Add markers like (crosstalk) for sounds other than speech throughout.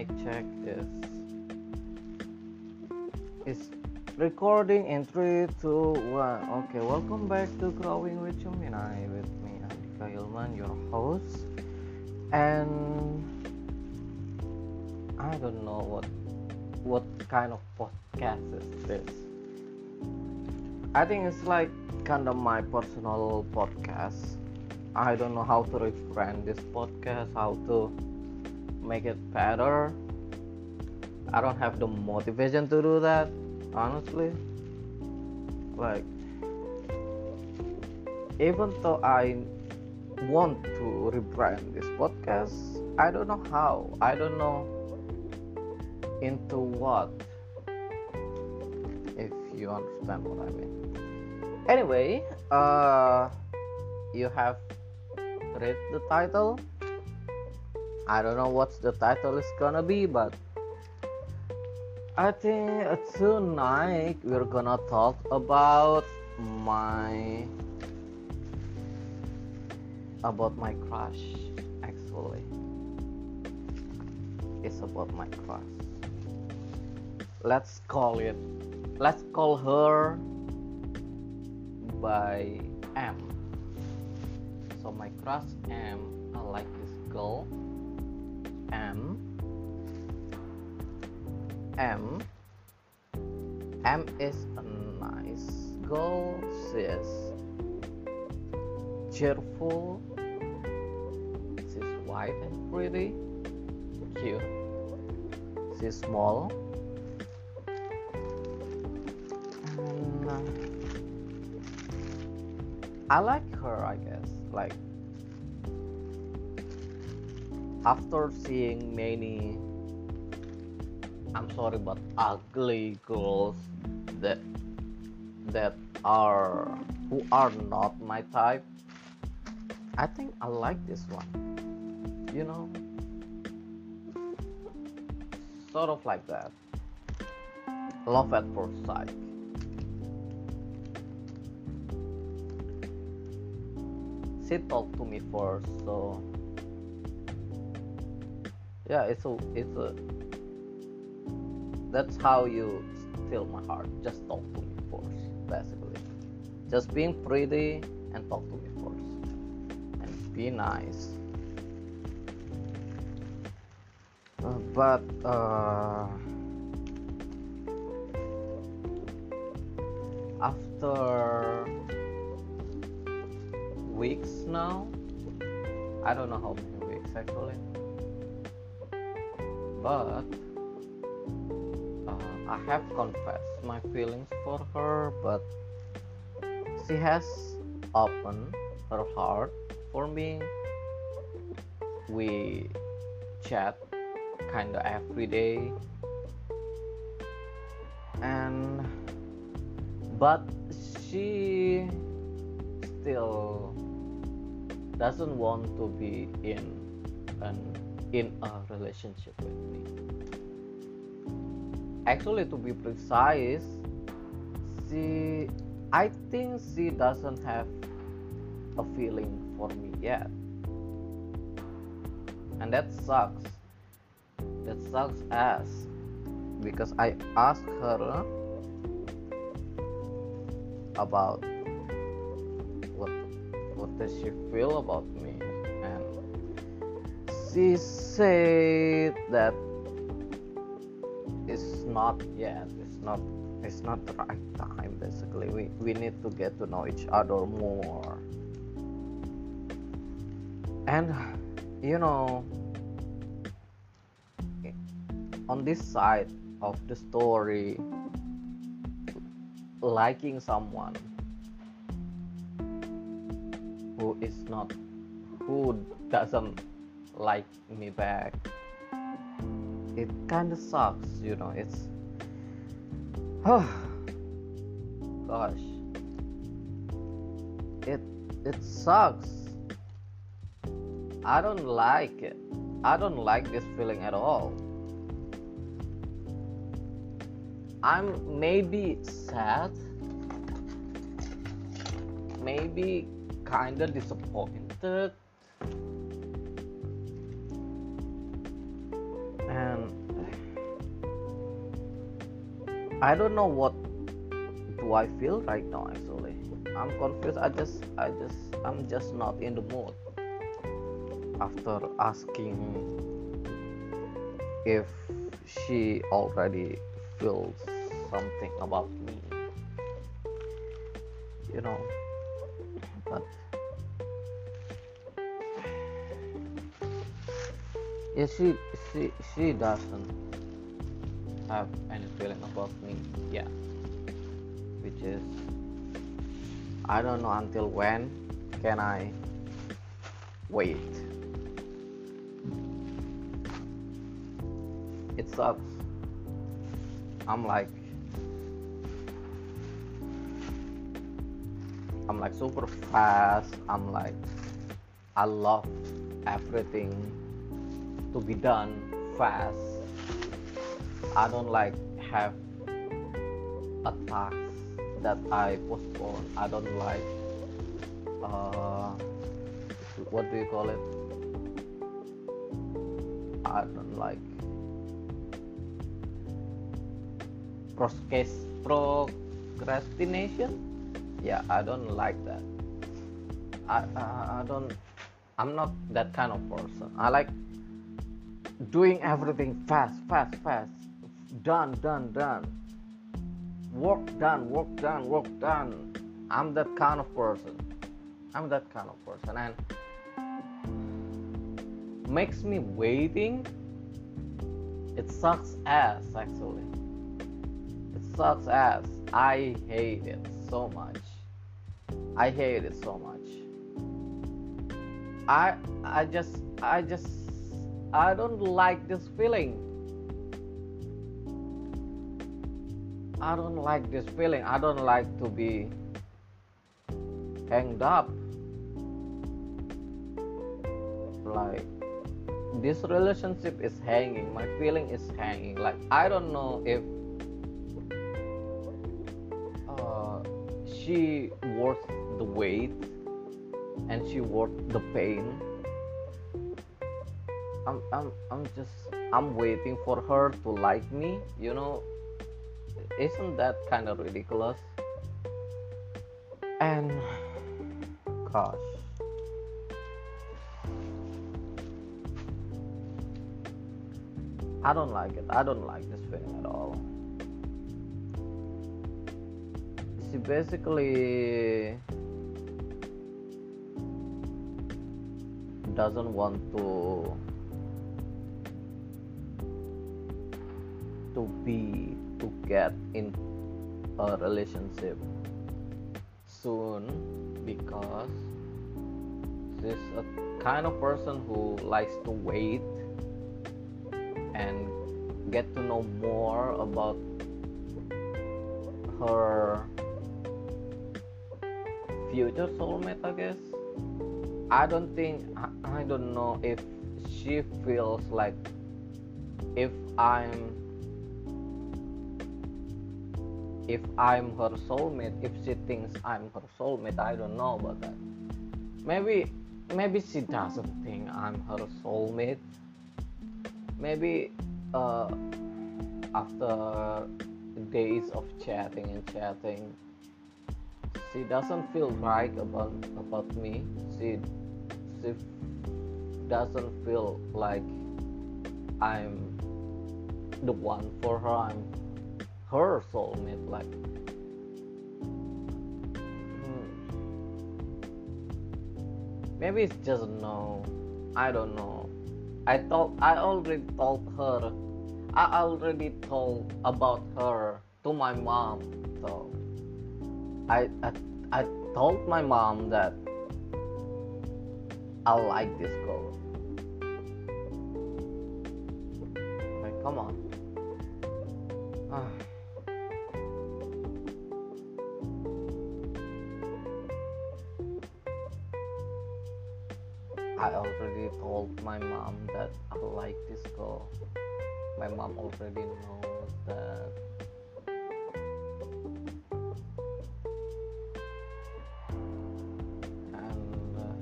mic check is is recording in three, two, one. Okay, welcome back to Growing with Gemini with me, Andika Ilman, your host. And I don't know what what kind of podcast is this. I think it's like kind of my personal podcast. I don't know how to rebrand this podcast, how to make it better. I don't have the motivation to do that, honestly. Like, even though I want to rebrand this podcast, I don't know how. I don't know into what. If you understand what I mean. Anyway, uh, you have read the title. I don't know what the title is gonna be, but I think tonight we're gonna talk about my about my crush. Actually, it's about my crush. Let's call it. Let's call her by M. So my crush M. I like this girl. M. M. M is a nice girl. She is cheerful. She's white and pretty. Cute. She's small. And uh, I like her, I guess. Like after seeing many I'm sorry but ugly girls that that are who are not my type I think I like this one you know? Sort of like that. Love at first sight. She talked to me first so yeah it's a it's a that's how you steal my heart. Just talk to me first basically. Just being pretty and talk to me first. And be nice. Uh, but uh, after weeks now i don't know how many weeks actually but uh, I have confessed my feelings for her, but she has opened her heart for me. We chat kinda every day, and but she still doesn't want to be in an in a relationship with me. Actually, to be precise, she, I think she doesn't have a feeling for me yet, and that sucks. That sucks ass because I asked her about what what does she feel about me she said that it's not yet it's not it's not the right time basically. We we need to get to know each other more. And you know on this side of the story liking someone who is not who doesn't like me back. It kind of sucks you know it's (sighs) gosh. It it sucks. I don't like it. I don't like this feeling at all. I'm maybe sad. Maybe kind of disappointed I don't know what do I feel right now actually. I'm confused. I just I just I'm just not in the mood after asking if she already feels something about me. You know, but (sighs) yeah, she she she doesn't have any feeling about me yeah. Which is I don't know until when can I wait. It sucks. I'm like I'm like super fast. I'm like I love everything to be done fast I don't like have a task that I postpone. I don't like uh, what do you call it? I don't like procrastination. Yeah, I don't like that. I, I I don't. I'm not that kind of person. I like doing everything fast, fast, fast done, done, done. Work done, work done, work done. I'm that kind of person. I'm that kind of person, and makes me waiting. It sucks ass, actually. It sucks ass. I hate it so much. I hate it so much. I I just I just I don't like this feeling I don't like this feeling. I don't like to be hanged up. Like this relationship is hanging. My feeling is hanging. Like I don't know if uh, she worth the wait and she worth the pain. I'm I'm I'm just I'm waiting for her to like me, you know, isn't that kind of ridiculous? And gosh. I don't like it. I don't like this feeling at all. She basically doesn't want to to be get in a relationship soon because she's a kind of person who likes to wait and get to know more about her future soulmate i guess. I don't think i don't know if she feels like if i'm if I'm her soulmate, if she thinks I'm her soulmate, I don't know about that. Maybe maybe she doesn't think I'm her soulmate. Maybe uh, after days of chatting and chatting, she doesn't feel right about about me. She she doesn't feel like I'm the one for her. I'm her soulmate like hmm. maybe it's just no. I don't know. I told i already told her. I already told about her to my mom so. I i, I told my mom that i like this girl. Like come on mom that I like this girl. My mom already knows that. And uh,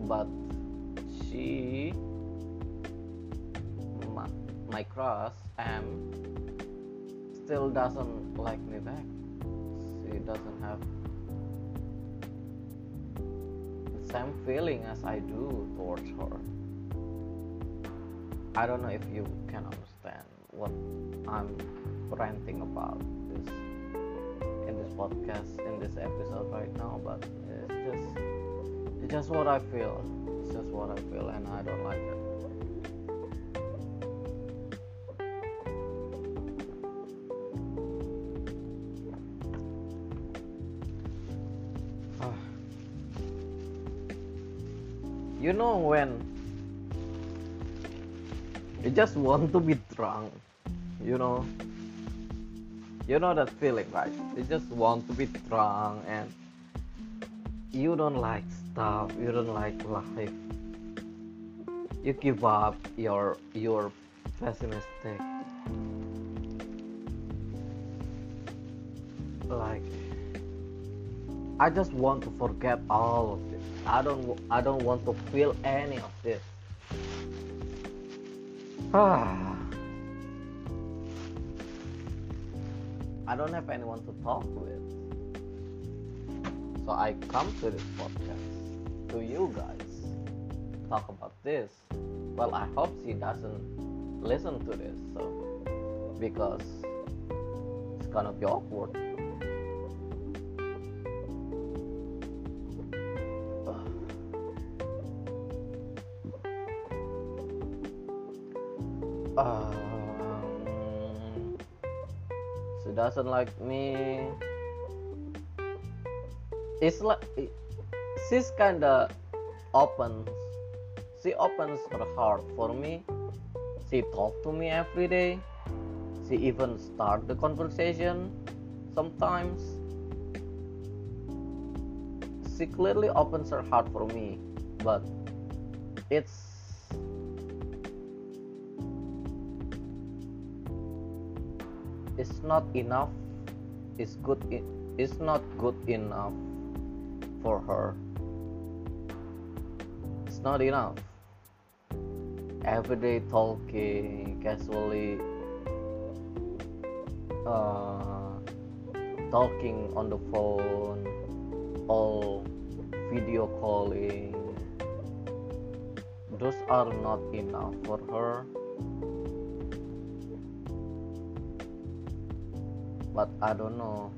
but she my, my crush M still doesn't like me back. She doesn't have same feeling as I do towards her. I don't know if you can understand what I'm ranting about this in this podcast in this episode right now, but it's just it's just what I feel. It's just what I feel, and I don't like it. You know when you just want to be drunk you know? You know that feeling right? You just want to be drunk and you don't like stuff you don't like life. You give up your your pessimistic i just want to forget all of this I don't I don't want to feel any of this. (sighs) I don't have anyone to talk with. So I come to this podcast to you guys talk about this. Well, I hope she doesn't listen to this so because it's gonna be awkward. Um, she doesn't like me. It's like she's kinda open. She opens her heart for me. She talk to me every day. She even start the conversation sometimes. She clearly opens her heart for me but it's it's not enough. It's good it's not good enough for her. It's not enough. Everyday talking casually uh, talking on the phone all video calling. Those are not enough for her but I don't know.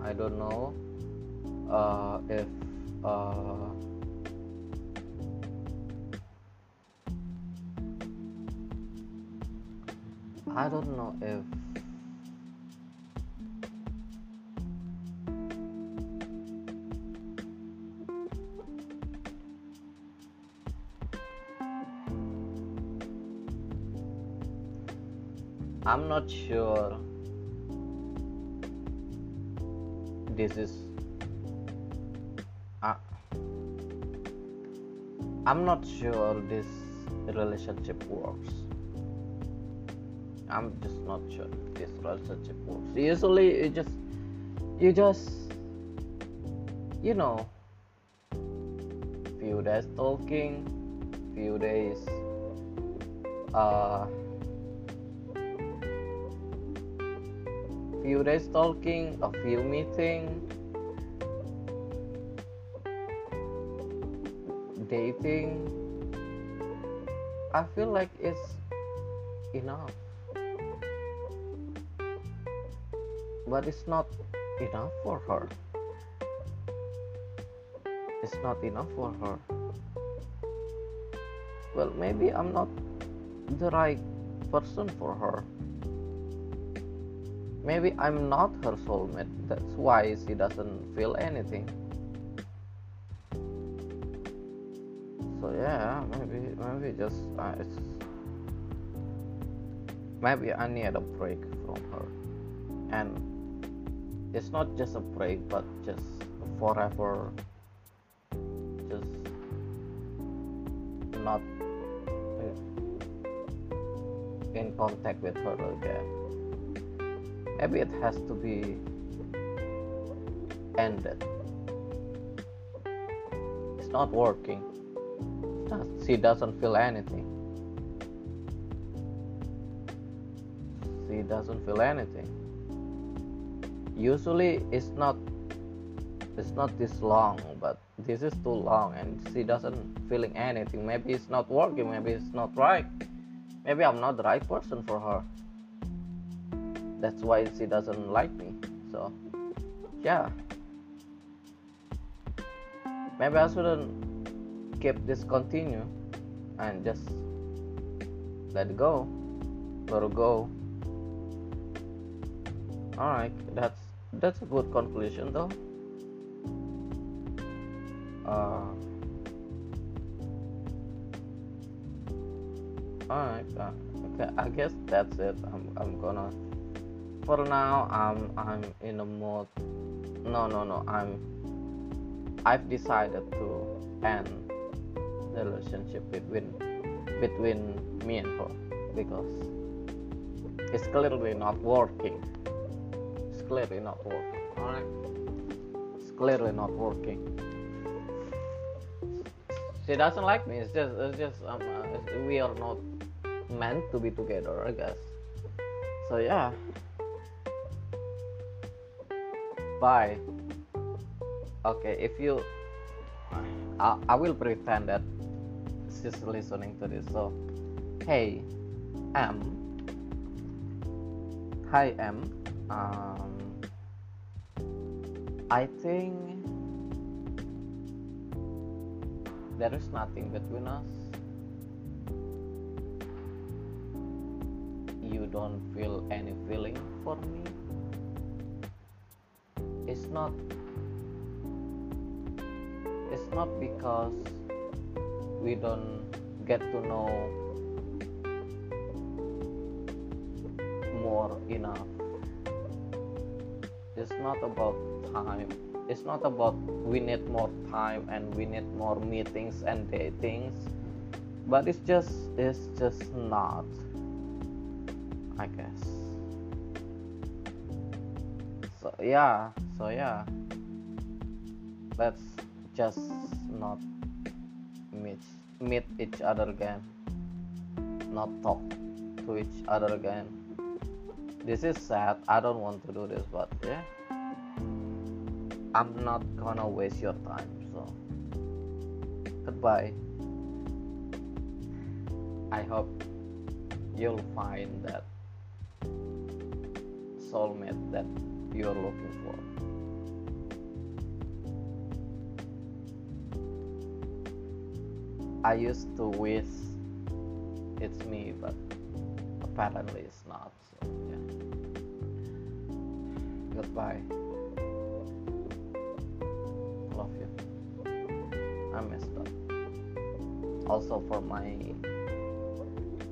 I don't know uh, if uh, I don't know if I'm not sure this is uh, I'm not sure this relationship works. I'm just not sure this relationship works. Usually, you just you just you know few days talking, few days uh few days talking, a few meeting, dating. I feel like it's enough. But it's not enough for her. It's not enough for her. Well, maybe I'm not the right person for her maybe I'm not her soulmate. That's why she doesn't feel anything. So yeah, maybe maybe just uh, it's maybe I need a break from her, and it's not just a break, but just forever, just not in contact with her again maybe it has to be ended. It's not working. She doesn't feel anything. She doesn't feel anything. Usually it's not it's not this long but this is too long and she doesn't feeling anything. Maybe it's not working maybe it's not right. Maybe i'm not the right person for her that's why she doesn't like me so yeah. Maybe i shouldn't keep this continue and just let go. Let it go. All right that's that's a good conclusion though. Uh, alright uh, okay i guess that's it. I'm, I'm gonna for now i'm i'm in a mood no no no i'm i've decided to end the relationship between between me and her because it's clearly not working. It's clearly not working. Alright. It's clearly not working. She doesn't like me it's just it's just um, uh, we are not meant to be together i guess. So yeah bye okay if you I, I will pretend that she's listening to this so hey m hi m um i think there is nothing between us. You don't feel any feeling for me. It's not it's not because we don't get to know more enough. It's not about time. It's not about we need more time and we need more meetings and datings but it's just it's just not i guess. So yeah so yeah. Let's just not meet meet each other again. Not talk to each other again. This is sad. I don't want to do this but yeah. I'm not gonna waste your time. So, goodbye. I hope you'll find that soulmate that you're looking for. I used to wish it's me, but apparently it's not. So, yeah. Goodbye. Love you. I messed up. Also, for my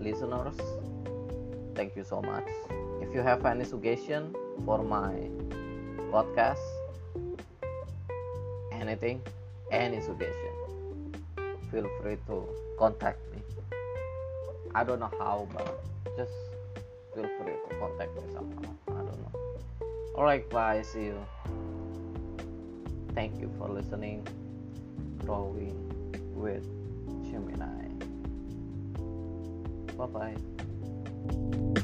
listeners, thank you so much. If you have any suggestion for my podcast, anything, any suggestion, feel free to contact me. I don't know how, but just feel free to contact me somehow. I don't know. Alright, bye. See you. Thank you for listening growing with Gemini. Bye bye.